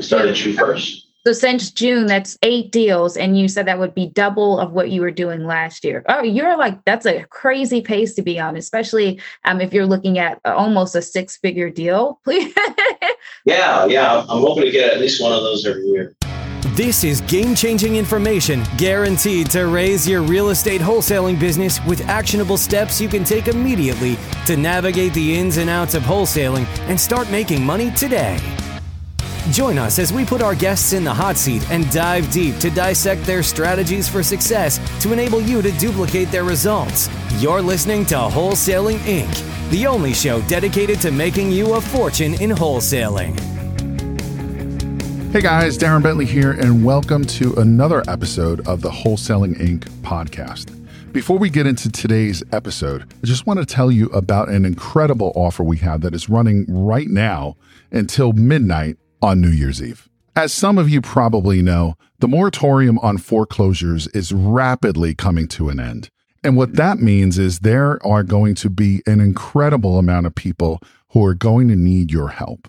We started June 1st. So since June, that's eight deals, and you said that would be double of what you were doing last year. Oh, you're like that's a crazy pace to be on, especially um, if you're looking at almost a six-figure deal. Please. yeah, yeah, I'm hoping to get at least one of those every year. This is game changing information guaranteed to raise your real estate wholesaling business with actionable steps you can take immediately to navigate the ins and outs of wholesaling and start making money today. Join us as we put our guests in the hot seat and dive deep to dissect their strategies for success to enable you to duplicate their results. You're listening to Wholesaling Inc., the only show dedicated to making you a fortune in wholesaling. Hey guys, Darren Bentley here, and welcome to another episode of the Wholesaling Inc. podcast. Before we get into today's episode, I just want to tell you about an incredible offer we have that is running right now until midnight on New Year's Eve. As some of you probably know, the moratorium on foreclosures is rapidly coming to an end. And what that means is there are going to be an incredible amount of people who are going to need your help.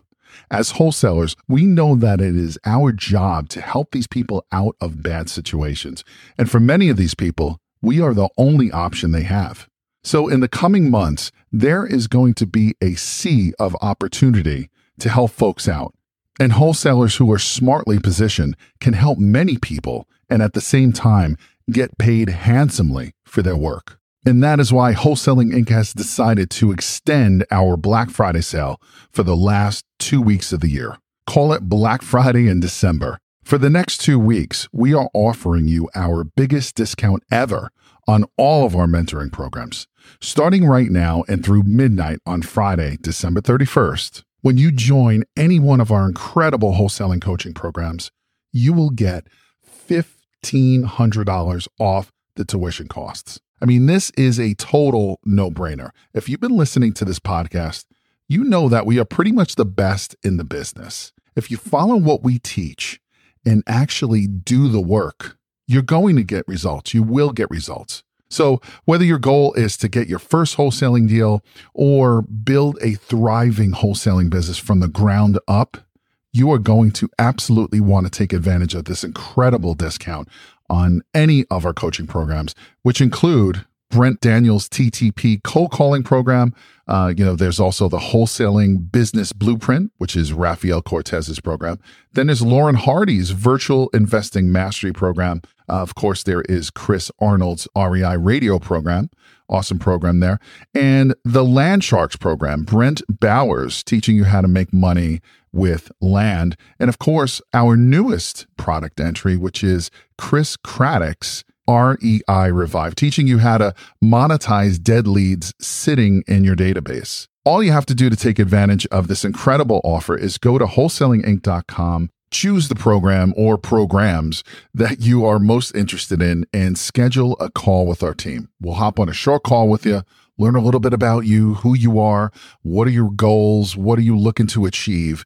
As wholesalers, we know that it is our job to help these people out of bad situations. And for many of these people, we are the only option they have. So, in the coming months, there is going to be a sea of opportunity to help folks out. And wholesalers who are smartly positioned can help many people and at the same time get paid handsomely for their work. And that is why Wholesaling Inc. has decided to extend our Black Friday sale for the last two weeks of the year. Call it Black Friday in December. For the next two weeks, we are offering you our biggest discount ever on all of our mentoring programs. Starting right now and through midnight on Friday, December 31st, when you join any one of our incredible wholesaling coaching programs, you will get $1,500 off the tuition costs. I mean, this is a total no brainer. If you've been listening to this podcast, you know that we are pretty much the best in the business. If you follow what we teach and actually do the work, you're going to get results. You will get results. So, whether your goal is to get your first wholesaling deal or build a thriving wholesaling business from the ground up, you are going to absolutely want to take advantage of this incredible discount on any of our coaching programs, which include Brent Daniels TTP cold calling program. Uh, you know, there's also the wholesaling business blueprint, which is Rafael Cortez's program. Then there's Lauren Hardy's virtual investing mastery program. Uh, of course, there is Chris Arnold's REI radio program. Awesome program there. And the Land Sharks program, Brent Bowers teaching you how to make money with land. And of course, our newest product entry, which is Chris Craddock's REI Revive, teaching you how to monetize dead leads sitting in your database. All you have to do to take advantage of this incredible offer is go to wholesalinginc.com choose the program or programs that you are most interested in and schedule a call with our team. We'll hop on a short call with you, learn a little bit about you, who you are, what are your goals, what are you looking to achieve.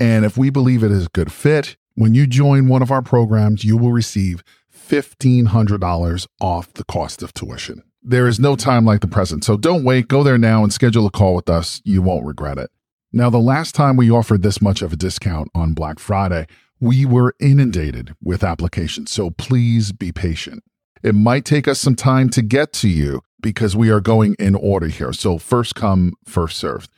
And if we believe it is a good fit, when you join one of our programs, you will receive $1,500 off the cost of tuition. There is no time like the present. So don't wait. Go there now and schedule a call with us. You won't regret it. Now, the last time we offered this much of a discount on Black Friday, we were inundated with applications, so please be patient. It might take us some time to get to you because we are going in order here. So, first come, first served.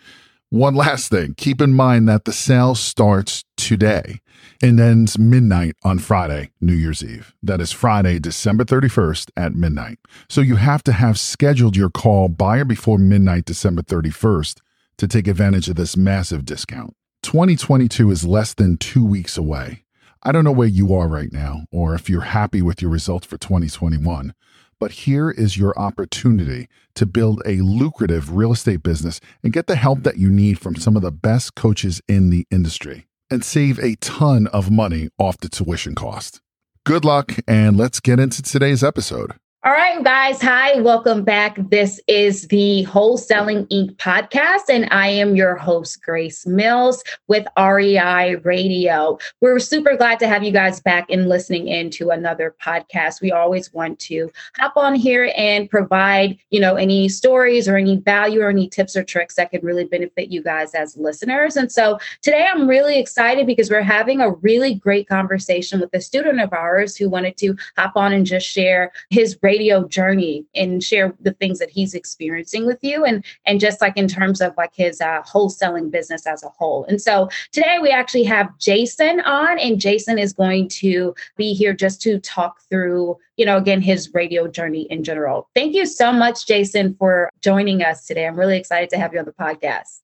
One last thing keep in mind that the sale starts today and ends midnight on Friday, New Year's Eve. That is Friday, December 31st at midnight. So, you have to have scheduled your call by or before midnight, December 31st to take advantage of this massive discount. 2022 is less than two weeks away. I don't know where you are right now or if you're happy with your results for 2021, but here is your opportunity to build a lucrative real estate business and get the help that you need from some of the best coaches in the industry and save a ton of money off the tuition cost. Good luck, and let's get into today's episode. All right, guys. Hi, welcome back. This is the Wholesaling Inc. podcast, and I am your host, Grace Mills with REI Radio. We're super glad to have you guys back and listening in to another podcast. We always want to hop on here and provide, you know, any stories or any value or any tips or tricks that could really benefit you guys as listeners. And so today I'm really excited because we're having a really great conversation with a student of ours who wanted to hop on and just share his radio journey and share the things that he's experiencing with you and and just like in terms of like his uh, wholesaling business as a whole. And so today we actually have jason on and jason is going to be here just to talk through you know again his radio journey in general. Thank you so much jason for joining us today. I'm really excited to have you on the podcast.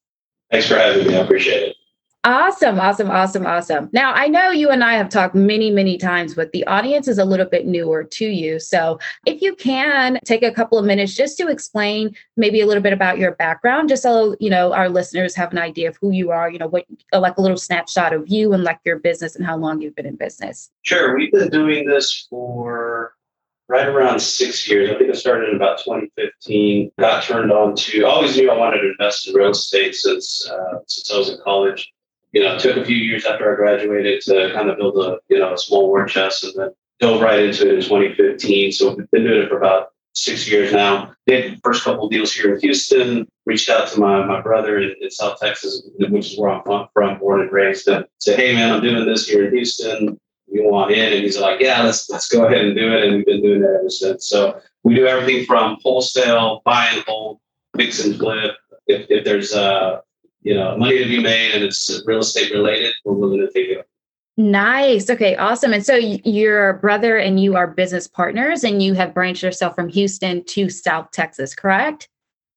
Thanks for having me. I appreciate it Awesome, awesome, awesome, awesome. Now, I know you and I have talked many, many times, but the audience is a little bit newer to you. So, if you can take a couple of minutes just to explain maybe a little bit about your background, just so you know our listeners have an idea of who you are, you know, what like a little snapshot of you and like your business and how long you've been in business. Sure, we've been doing this for right around six years. I think I started in about 2015. Got turned on to. I always knew I wanted to invest in real estate since uh, since I was in college you know, it took a few years after I graduated to kind of build a, you know, a small war chest and then dove right into it in 2015. So we've been doing it for about six years now. Did first couple deals here in Houston, reached out to my, my brother in, in, South Texas, which is where I'm from, born and raised, and said, Hey man, I'm doing this here in Houston. You want in? And he's like, Yeah, let's let's go ahead and do it. And we've been doing that ever since. So we do everything from wholesale, buy and hold, fix and flip. If, if there's a you know money to be made and it's real estate related, we're willing to take it. Nice. Okay, awesome. And so your brother and you are business partners and you have branched yourself from Houston to South Texas, correct?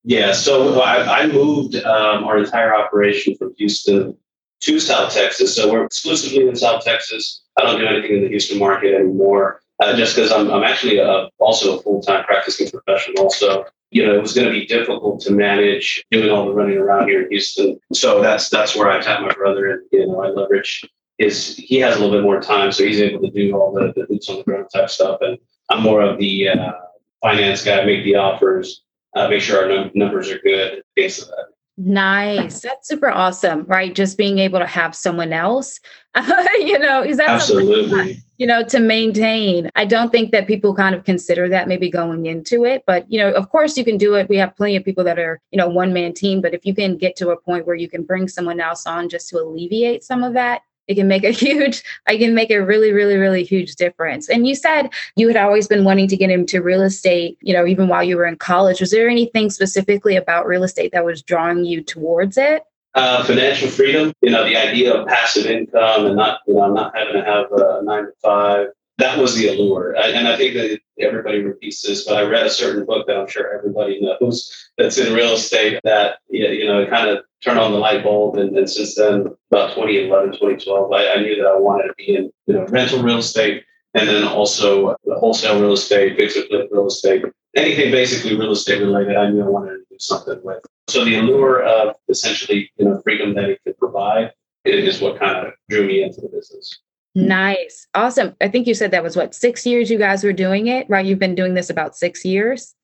Yeah. So I, I moved um, our entire operation from Houston to South Texas. So we're exclusively in South Texas. I don't do anything in the Houston market anymore, uh, just because I'm, I'm actually a, also a full time practicing professional. So you know, it was going to be difficult to manage doing all the running around here in Houston. So that's that's where I tap my brother, and you know, I leverage his. He has a little bit more time, so he's able to do all the, the boots on the ground type stuff, and I'm more of the uh, finance guy, make the offers, uh, make sure our num- numbers are good, things of that. Nice. That's super awesome, right? Just being able to have someone else, you know, is that absolutely, you know, to maintain. I don't think that people kind of consider that maybe going into it, but you know, of course you can do it. We have plenty of people that are, you know, one man team, but if you can get to a point where you can bring someone else on just to alleviate some of that, it can make a huge i can make a really really really huge difference. And you said you had always been wanting to get into real estate you know even while you were in college. Was there anything specifically about real estate that was drawing you towards it? Uh, financial freedom you know the idea of passive income and not you know not having to have a nine to five that was the allure. And I think that everybody repeats this, but I read a certain book that I'm sure everybody knows that's in real estate that, you know, kind of turned on the light bulb. And, and since then, about 2011, 2012, I, I, knew that I wanted to be in, you know, rental real estate and then also wholesale real estate, fix and flip real estate, anything basically real estate related. I knew I wanted to do something with. So the allure of essentially, you know, freedom that it could provide is what kind of drew me into the business. Nice. Awesome. I think you said that was what, six years you guys were doing it, right? You've been doing this about six years?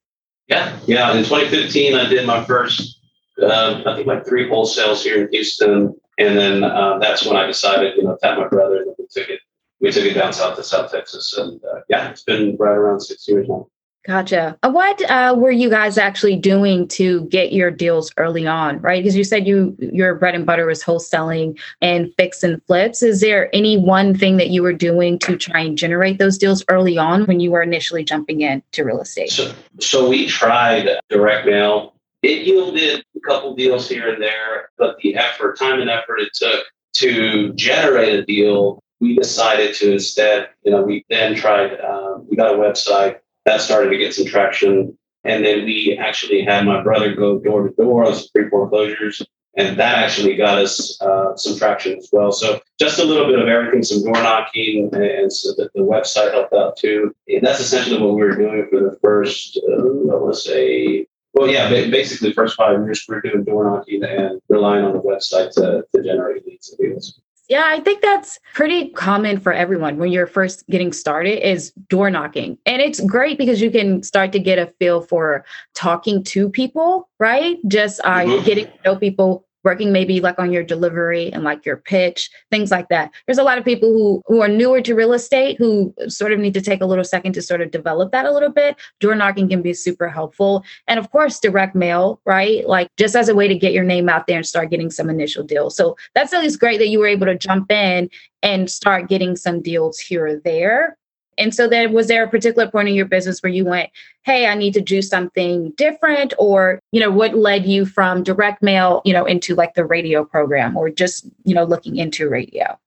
Yeah. Yeah. In 2015, I did my first, uh, I think like three wholesales here in Houston. And then uh, that's when I decided, you know, tap my brother and we took it, we took it down south to South Texas. And uh, yeah, it's been right around six years now. Gotcha. Uh, what uh, were you guys actually doing to get your deals early on, right? Because you said you your bread and butter was wholesaling and fix and flips. Is there any one thing that you were doing to try and generate those deals early on when you were initially jumping into real estate? So, so we tried direct mail. It yielded a couple deals here and there, but the effort, time and effort it took to generate a deal, we decided to instead, you know, we then tried. Um, we got a website that started to get some traction. And then we actually had my brother go door to door on some pre foreclosures. And that actually got us uh, some traction as well. So just a little bit of everything, some door knocking, and so the, the website helped out too. And that's essentially what we were doing for the first, uh, I want to say, well, yeah, basically the first five years we are doing door knocking and relying on the website to, to generate leads and deals. Yeah, I think that's pretty common for everyone when you're first getting started is door knocking. And it's great because you can start to get a feel for talking to people, right? Just uh, mm-hmm. getting to know people working maybe like on your delivery and like your pitch, things like that. There's a lot of people who who are newer to real estate who sort of need to take a little second to sort of develop that a little bit. Door knocking can be super helpful. And of course, direct mail, right? Like just as a way to get your name out there and start getting some initial deals. So that's always great that you were able to jump in and start getting some deals here or there. And so then was there a particular point in your business where you went, hey, I need to do something different? Or, you know, what led you from direct mail, you know, into like the radio program or just, you know, looking into radio?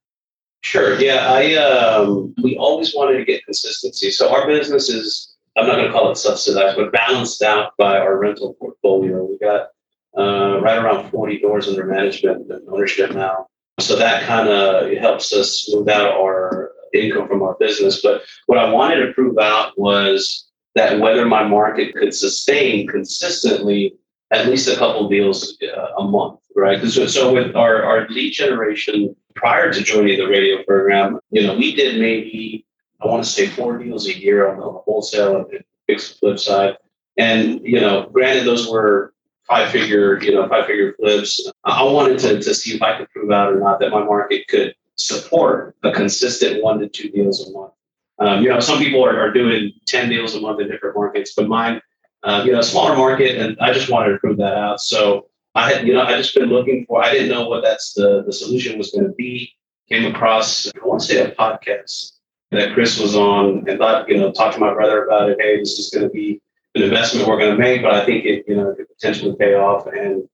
Sure. Yeah. I um we always wanted to get consistency. So our business is I'm not going to call it subsidized, but balanced out by our rental portfolio. We got uh, right around 40 doors under management and ownership now. So that kind of helps us smooth out our income from our business. But what I wanted to prove out was that whether my market could sustain consistently at least a couple deals uh, a month, right? So, so with our, our lead generation prior to joining the radio program, you know, we did maybe, I want to say four deals a year on the wholesale and fixed flip side. And, you know, granted, those were five figure, you know, five figure flips. I wanted to, to see if I could prove out or not that my market could support a consistent one to two deals a month. Um, you know, some people are, are, doing 10 deals a month in different markets, but mine, uh, you know, a smaller market, and I just wanted to prove that out. So I had, you know, I just been looking for, I didn't know what that's the, the solution was going to be. Came across, I want to say a podcast that Chris was on and thought, you know, talked to my brother about it. Hey, this is going to be an investment we're going to make, but I think it, you know, could potentially pay off. And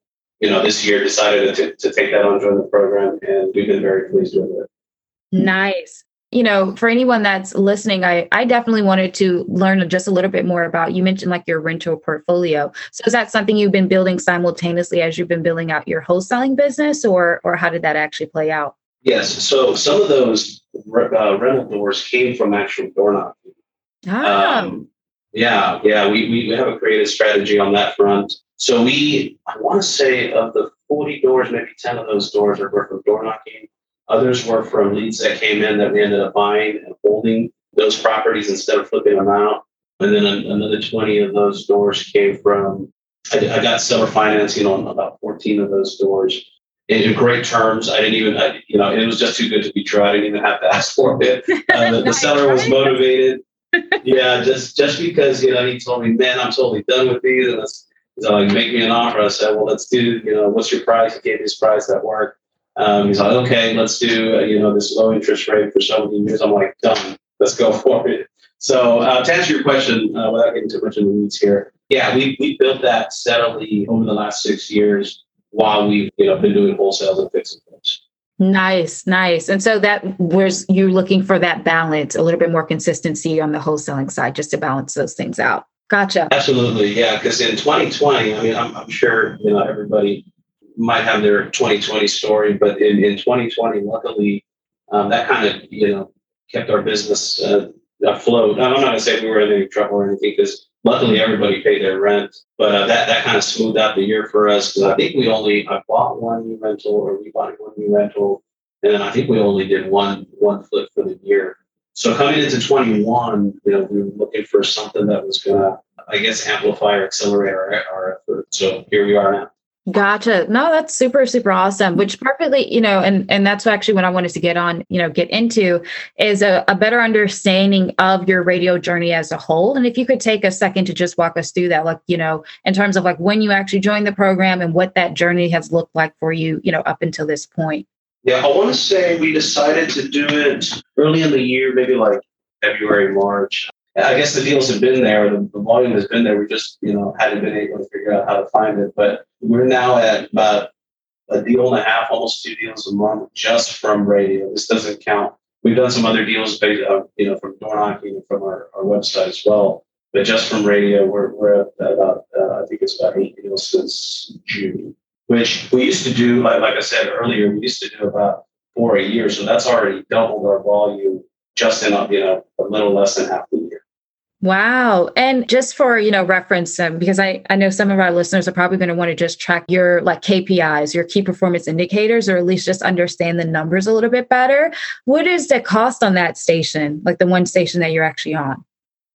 you know, this year decided to, to take that on, join the program, and we've been very pleased with it. Nice. You know, for anyone that's listening, I, I definitely wanted to learn just a little bit more about. You mentioned like your rental portfolio. So is that something you've been building simultaneously as you've been building out your wholesaling business, or or how did that actually play out? Yes. So some of those uh, rental doors came from actual door knocking. Ah. Um, yeah, yeah. We, we have a creative strategy on that front. So we, I want to say of the 40 doors, maybe 10 of those doors were from door knocking. Others were from leads that came in that we ended up buying and holding those properties instead of flipping them out. And then another 20 of those doors came from, I, I got seller financing on about 14 of those doors in, great terms. I didn't even, I, you know, it was just too good to be true. I didn't even have to ask for it. Uh, the, the seller was motivated. Yeah, just just because you know he told me, man, I'm totally done with these, and it's He's like, make me an offer. I said, well, let's do, you know, what's your price? He gave me his price at work. Um, he's like, okay, let's do, uh, you know, this low interest rate for so many years. I'm like, done. Let's go for it. So uh, to answer your question, uh, without getting too much in the weeds here, yeah, we we built that steadily over the last six years while we've you know been doing wholesales and fixing flips. Nice, nice. And so that was you're looking for that balance, a little bit more consistency on the wholesaling side, just to balance those things out. Gotcha. Absolutely, yeah. Because in 2020, I mean, I'm, I'm, sure you know everybody might have their 2020 story, but in, in 2020, luckily, um, that kind of you know kept our business uh, afloat. I'm not going to say we were in any trouble or anything because luckily everybody paid their rent, but uh, that that kind of smoothed out the year for us because I think we only I bought one new rental or we bought one new rental, and I think we only did one one flip for the year. So coming into 21, you know, we were looking for something that was to, I guess, amplify or accelerate our, our effort. So here we are now. Gotcha. No, that's super, super awesome. Which mm-hmm. perfectly, you know, and and that's actually what I wanted to get on, you know, get into is a, a better understanding of your radio journey as a whole. And if you could take a second to just walk us through that, like, you know, in terms of like when you actually joined the program and what that journey has looked like for you, you know, up until this point. Yeah, I want to say we decided to do it early in the year, maybe like February, March. I guess the deals have been there, the, the, volume has been there. We just, you know, hadn't been able to figure out how to find it. But we're now at about a deal and a half, almost two deals a month just from radio. This doesn't count. We've done some other deals based, uh, you know, from door knocking and from our, our website as well. But just from radio, we're, we're at about, uh, I think it's about eight deals since June which we used to do, like, like I said earlier, we used to do about four a year. So that's already doubled our volume just in a, you know, a little less than half a year. Wow. And just for, you know, reference, um, because I, I know some of our listeners are probably going to want to just track your like KPIs, your key performance indicators, or at least just understand the numbers a little bit better. What is the cost on that station, like the one station that you're actually on?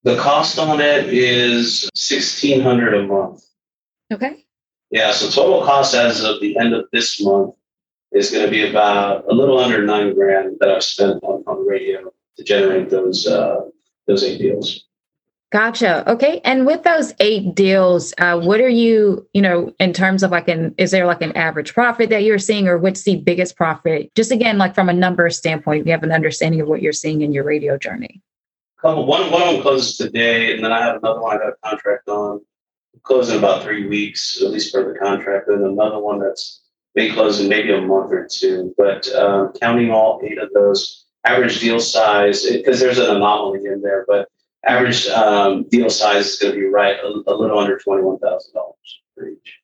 The cost on it is sixteen hundred a month. Okay. Yeah, so total cost as of the end of this month is going to be about a little under nine grand that I've spent on, on radio to generate those uh, those eight deals. Gotcha. Okay. And with those eight deals, uh, what are you, you know, in terms of like an, is there like an average profit that you're seeing or what's the biggest profit? Just again, like from a number standpoint, you have an understanding of what you're seeing in your radio journey. Couple, one, one of them closes today, and then I have another one I got a contract on. Close in about three weeks, at least for the contract, and another one that's may close in maybe a month or two. But um, counting all eight of those, average deal size, because there's an anomaly in there, but average um, deal size is going to be right a, a little under $21,000 for each.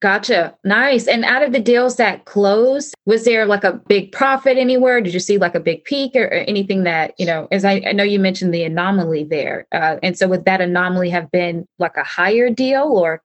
Gotcha. Nice. And out of the deals that closed, was there like a big profit anywhere? Did you see like a big peak or, or anything that, you know, as I, I, know you mentioned the anomaly there. Uh, and so would that anomaly have been like a higher deal or?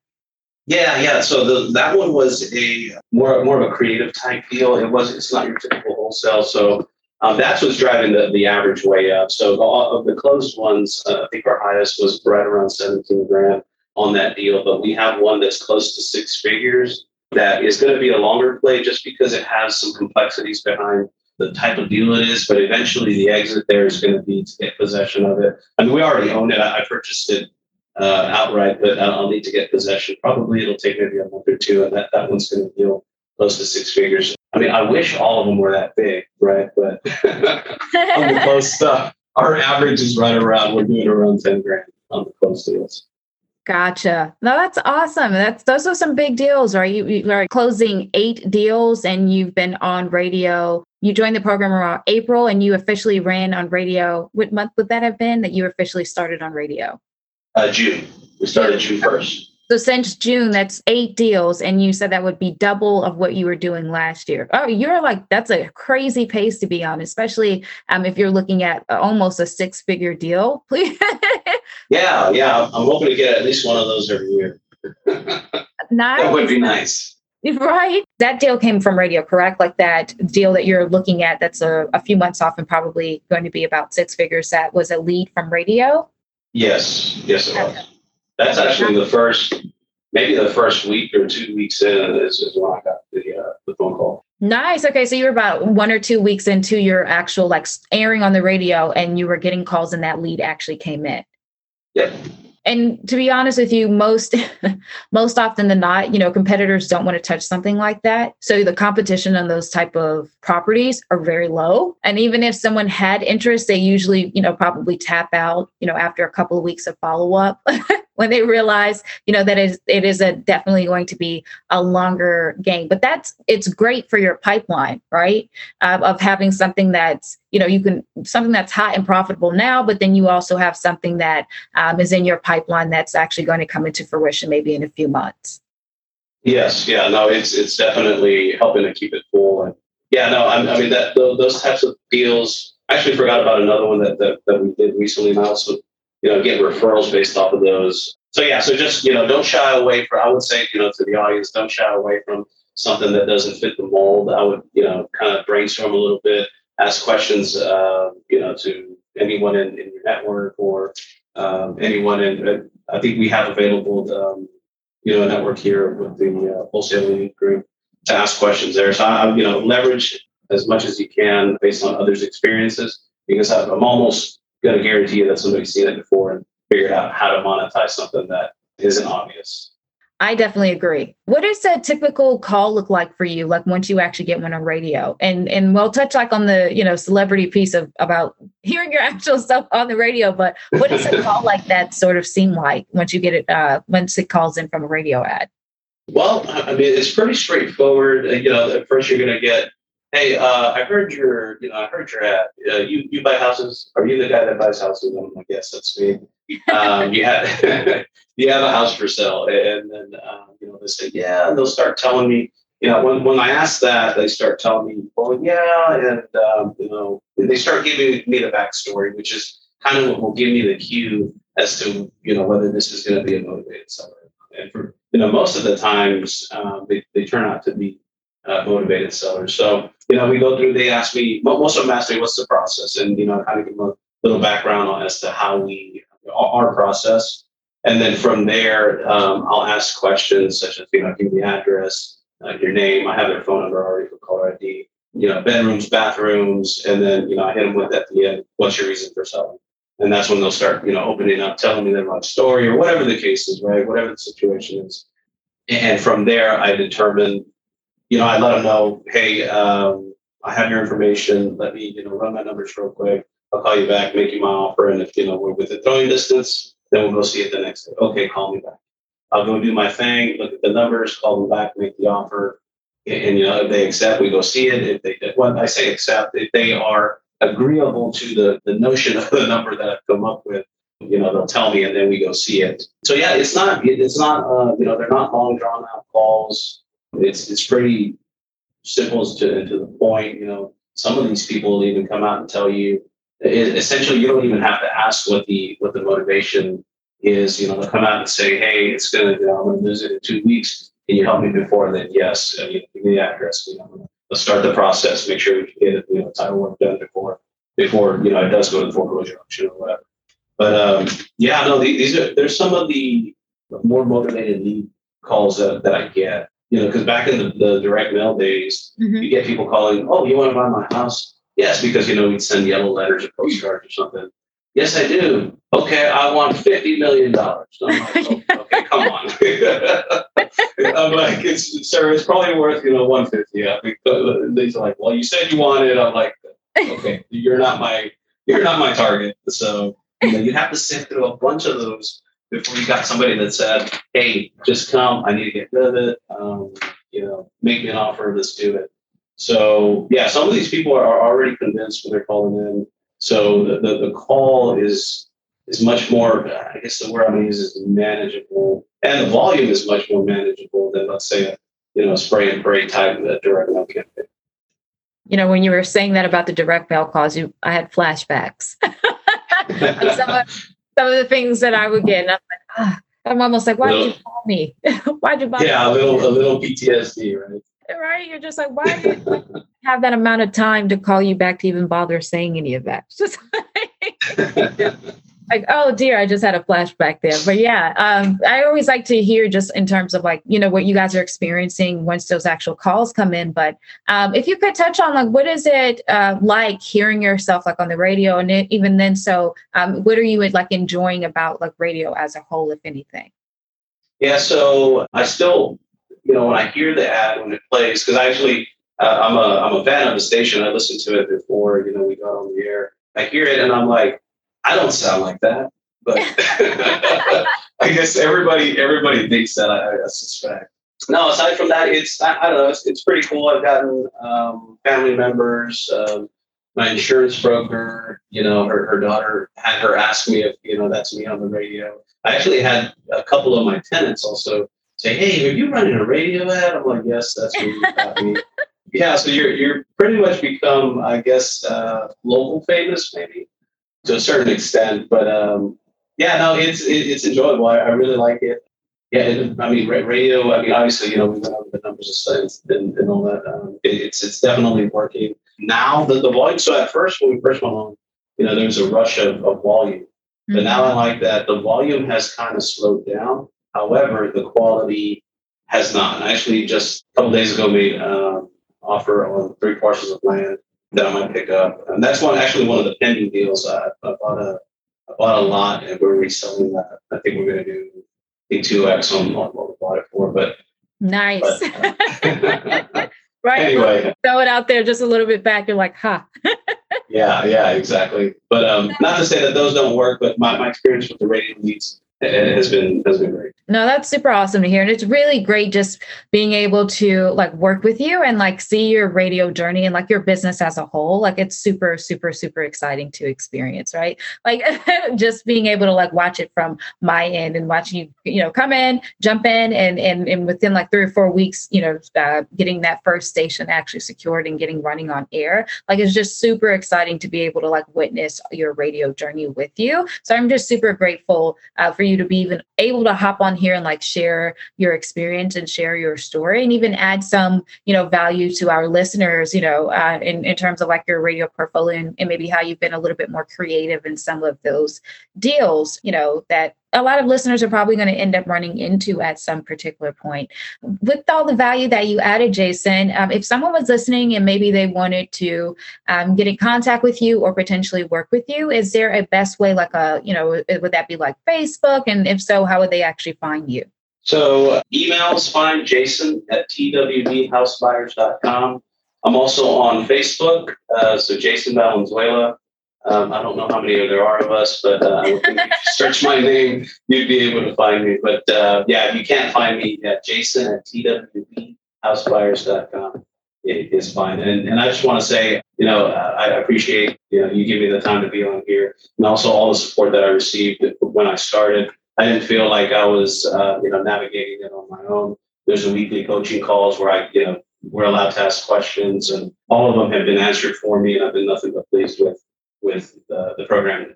Yeah, yeah. So the, that one was a more more of a creative type deal. It wasn't. it's not your typical wholesale. So um, that's what's driving the, the average way up. So of the closed ones, uh, I think our highest was right around 17 grand on that deal, but we have one that's close to six figures that is going to be a longer play just because it has some complexities behind the type of deal it is. But eventually the exit there is going to be to get possession of it. I mean, we already own it. I, I purchased it uh, outright, but I'll need to get possession. Probably it'll take maybe a month or two, and that, that one's going to deal close to six figures. I mean, I wish all of them were that big, right? But on the close stuff, our average is right around, we're doing around 10 grand on the close deals. Gotcha. No, that's awesome. That's those are some big deals, right? You, you are closing eight deals and you've been on radio. You joined the program around April and you officially ran on radio. What month would that have been that you officially started on radio? Uh, June. We started June 1st. So since June, that's eight deals, and you said that would be double of what you were doing last year. Oh, you're like that's a crazy pace to be on, especially um, if you're looking at almost a six-figure deal. Please. yeah, yeah, I'm hoping to get at least one of those every year. nice. That would be nice. Right. That deal came from radio, correct? Like that deal that you're looking at that's a, a few months off and probably going to be about six figures. That was a lead from radio? Yes. Yes, it was. That's actually the first, maybe the first week or two weeks in is, is when I got the uh, the phone call. Nice. Okay, so you were about one or two weeks into your actual like airing on the radio, and you were getting calls, and that lead actually came in. Yep and to be honest with you most most often than not you know competitors don't want to touch something like that so the competition on those type of properties are very low and even if someone had interest they usually you know probably tap out you know after a couple of weeks of follow up when they realize you know that is it is a definitely going to be a longer game. But that's it's great for your pipeline right? Uh, of having something that's you know you can something that's hot and profitable now but then you also have something that um, is in your pipeline that's actually going to come into fruition maybe in a few months. Yes. Yeah no it's it's definitely helping to keep it full. And yeah no i, I mean that those types of deals I actually forgot about another one that, that, that we did recently I also you know, get referrals based off of those. So yeah, so just you know, don't shy away from. I would say you know to the audience, don't shy away from something that doesn't fit the mold. I would you know kind of brainstorm a little bit, ask questions, uh, you know, to anyone in, in your network or um, anyone in. Uh, I think we have available, um, you know, a network here with the uh, wholesaling group to ask questions there. So I, you know, leverage as much as you can based on others' experiences because I'm almost going to guarantee you that somebody's seen it before and figured out how to monetize something that isn't obvious. I definitely agree. What does a typical call look like for you? Like once you actually get one on radio, and and we'll touch like on the you know celebrity piece of about hearing your actual stuff on the radio. But what does a call like that sort of seem like once you get it? Uh, once it calls in from a radio ad. Well, I mean, it's pretty straightforward. You know, at first you're going to get Hey, uh, I heard your, you know, I heard your ad. Uh, you you buy houses? Are you the guy that buys houses? I'm like, yes, that's me. Um, you have you have a house for sale, and then uh, you know they say, yeah, and they'll start telling me, you know, when when I ask that, they start telling me, well, yeah, and um, you know, they start giving me the backstory, which is kind of what will give me the cue as to you know whether this is going to be a motivated seller. And for you know, most of the times um, they, they turn out to be uh, motivated sellers. So you know, we go through. They ask me most of them ask me what's the process, and you know, kind of give them a little background on as to how we our process. And then from there, um, I'll ask questions such as, you know, give me the address, uh, your name. I have their phone number already for caller ID. You know, bedrooms, bathrooms, and then you know, I hit them with at the end, what's your reason for selling? And that's when they'll start, you know, opening up, telling me their life story or whatever the case is, right? Whatever the situation is. And from there, I determine, you know, I let them know, hey, um, I have your information. Let me, you know, run my numbers real quick. I'll call you back, make you my offer, and if you know we're within throwing distance, then we'll go see it the next day. Okay, call me back. I'll go do my thing, look at the numbers, call them back, make the offer, and, and you know if they accept, we go see it. If they when I say accept, if they are agreeable to the the notion of the number that I've come up with, you know they'll tell me, and then we go see it. So yeah, it's not it's not uh, you know they're not long drawn out calls. It's it's pretty simple to to the point. You know, some of these people will even come out and tell you it, essentially you don't even have to ask what the what the motivation is. You know, they'll come out and say, "Hey, it's gonna, you know, I'm gonna lose it in two weeks. Can you help me before?" then, yes, uh, give me the address. You know, let's start the process. Make sure we get it, you know, title work done before before you know it does go to the foreclosure auction or whatever. But um, yeah, no, these are there's some of the more motivated lead calls that, that I get. You know, because back in the, the direct mail days, mm-hmm. you get people calling, "Oh, you want to buy my house?" Yes, because you know we'd send yellow letters or postcards or something. Yes, I do. Okay, I want fifty million dollars. Like, oh, okay, come on. I'm like, it's sir, it's probably worth you know one fifty. I think they're like, well, you said you wanted. I'm like, okay, you're not my you're not my target. So you know, you have to sift through a bunch of those before you got somebody that said, hey, just come. I need to get rid of it. Um, you know, make me an offer. Let's do it. So yeah, some of these people are, already convinced when they're calling in. So the, the, the call is is much more, I guess the word I'm going to use is manageable, and the volume is much more manageable than let's say a you know spray and pray type of a direct mail campaign. You know, when you were saying that about the direct mail calls, you I had flashbacks. some of the things that I would get, and I'm like, ah, I'm almost like, why little, did you call me? why did you bother? Yeah, a little a little PTSD, right? right? You're just like, why do you have that amount of time to call you back to even bother saying any of that? It's just like, like, oh dear, I just had a flashback there. But yeah, um, I always like to hear just in terms of like, you know, what you guys are experiencing once those actual calls come in. But um, if you could touch on like, what is it uh, like hearing yourself like on the radio, and it, even then, so um, what are you like enjoying about like radio as a whole, if anything? Yeah, so I still you know, when I hear the ad when it plays, because I actually uh, I'm a I'm a fan of the station. I listened to it before you know we got on the air. I hear it and I'm like, I don't sound like that, but I guess everybody everybody thinks that. I, I, suspect. No, aside from that, it's I, I don't know. It's, it's pretty cool. I've gotten um, family members. Um, my insurance broker, you know, her, her daughter had her ask me if, you know, that's me on the radio. I actually had a couple of my tenants also say, "Hey, are you running a radio ad?" I'm like, "Yes, that's what you got me." yeah, so you're you're pretty much become, I guess, uh, local famous, maybe to a certain extent. But um, yeah, no, it's it, it's enjoyable. I, I, really like it. Yeah, it, I mean, radio. I mean, obviously, you know, we went over the numbers and, and all that. Um, it, it's it's definitely working now. The the volume. So at first, when we first went on, you know, there was a rush of, of volume. But mm-hmm. now I like that the volume has kind of slowed down. However, the quality has not. I actually just a couple days ago made an um, offer on three parcels of land that I might pick up, and that's one actually one of the pending deals. I, I bought a I bought a lot, and we're reselling that. I think we're going to do a two x on, what we bought it for. But nice. But, uh, right. Anyway, throw it out there just a little bit back. You're like, huh. yeah, yeah, exactly. But um, not to say that those don't work, but my, my experience with the radio leads it has been has been great. No, that's super awesome to hear. And it's really great just being able to like work with you and like see your radio journey and like your business as a whole. Like it's super, super, super exciting to experience, right? Like just being able to like watch it from my end and watching you, you know, come in, jump in and and, and within like three or four weeks, you know, uh, getting that first station actually secured and getting running on air. Like it's just super exciting to be able to like witness your radio journey with you. So I'm just super grateful uh, for you to be even able to hop on here and like share your experience and share your story and even add some you know value to our listeners you know uh, in, in terms of like your radio portfolio and, and maybe how you've been a little bit more creative in some of those deals you know that a lot of listeners are probably going to end up running into at some particular point. With all the value that you added, Jason, um, if someone was listening and maybe they wanted to um, get in contact with you or potentially work with you, is there a best way, like a, you know, would that be like Facebook? And if so, how would they actually find you? So uh, emails find jason at twdhousebuyers.com. I'm also on Facebook. Uh, so Jason Valenzuela. Um, I don't know how many there are of us, but uh, if you search my name, you'd be able to find me. But uh, yeah, if you can't find me, at Jason at twdhousebuyers.com it is fine. And, and I just want to say, you know, I appreciate, you know, you give me the time to be on here and also all the support that I received when I started. I didn't feel like I was, uh, you know, navigating it on my own. There's a weekly coaching calls where I, you know, we're allowed to ask questions and all of them have been answered for me and I've been nothing but pleased with with the, the program.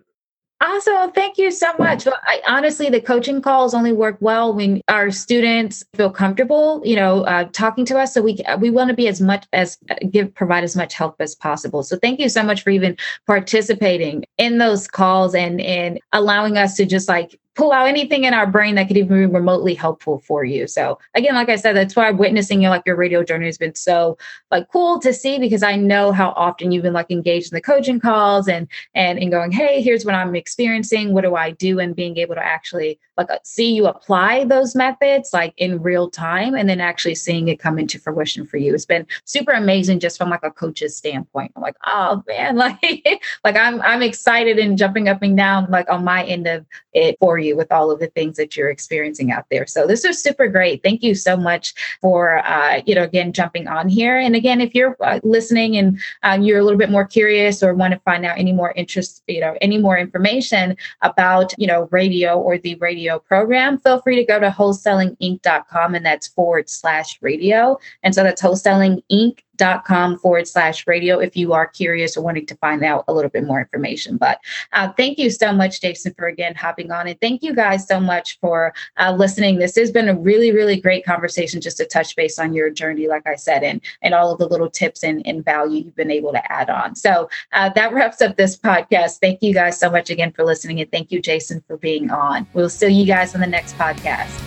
Awesome. Thank you so much. I, honestly, the coaching calls only work well when our students feel comfortable, you know, uh, talking to us. So we we want to be as much as uh, give provide as much help as possible. So thank you so much for even participating in those calls and and allowing us to just like pull out anything in our brain that could even be remotely helpful for you. So again, like I said, that's why witnessing you like your radio journey has been so like cool to see because I know how often you've been like engaged in the coaching calls and and and going, hey, here's what I'm experiencing. What do I do? And being able to actually like uh, see you apply those methods like in real time and then actually seeing it come into fruition for you. It's been super amazing just from like a coach's standpoint. I'm like, oh man, like like I'm I'm excited and jumping up and down like on my end of it for you you with all of the things that you're experiencing out there. So this is super great. Thank you so much for, uh, you know, again, jumping on here. And again, if you're uh, listening and um, you're a little bit more curious or want to find out any more interest, you know, any more information about, you know, radio or the radio program, feel free to go to wholesalinginc.com and that's forward slash radio. And so that's wholesaling inc dot com forward slash radio if you are curious or wanting to find out a little bit more information. But uh, thank you so much, Jason, for again hopping on. And thank you guys so much for uh, listening. This has been a really, really great conversation just to touch base on your journey, like I said, and, and all of the little tips and, and value you've been able to add on. So uh, that wraps up this podcast. Thank you guys so much again for listening. And thank you, Jason, for being on. We'll see you guys on the next podcast.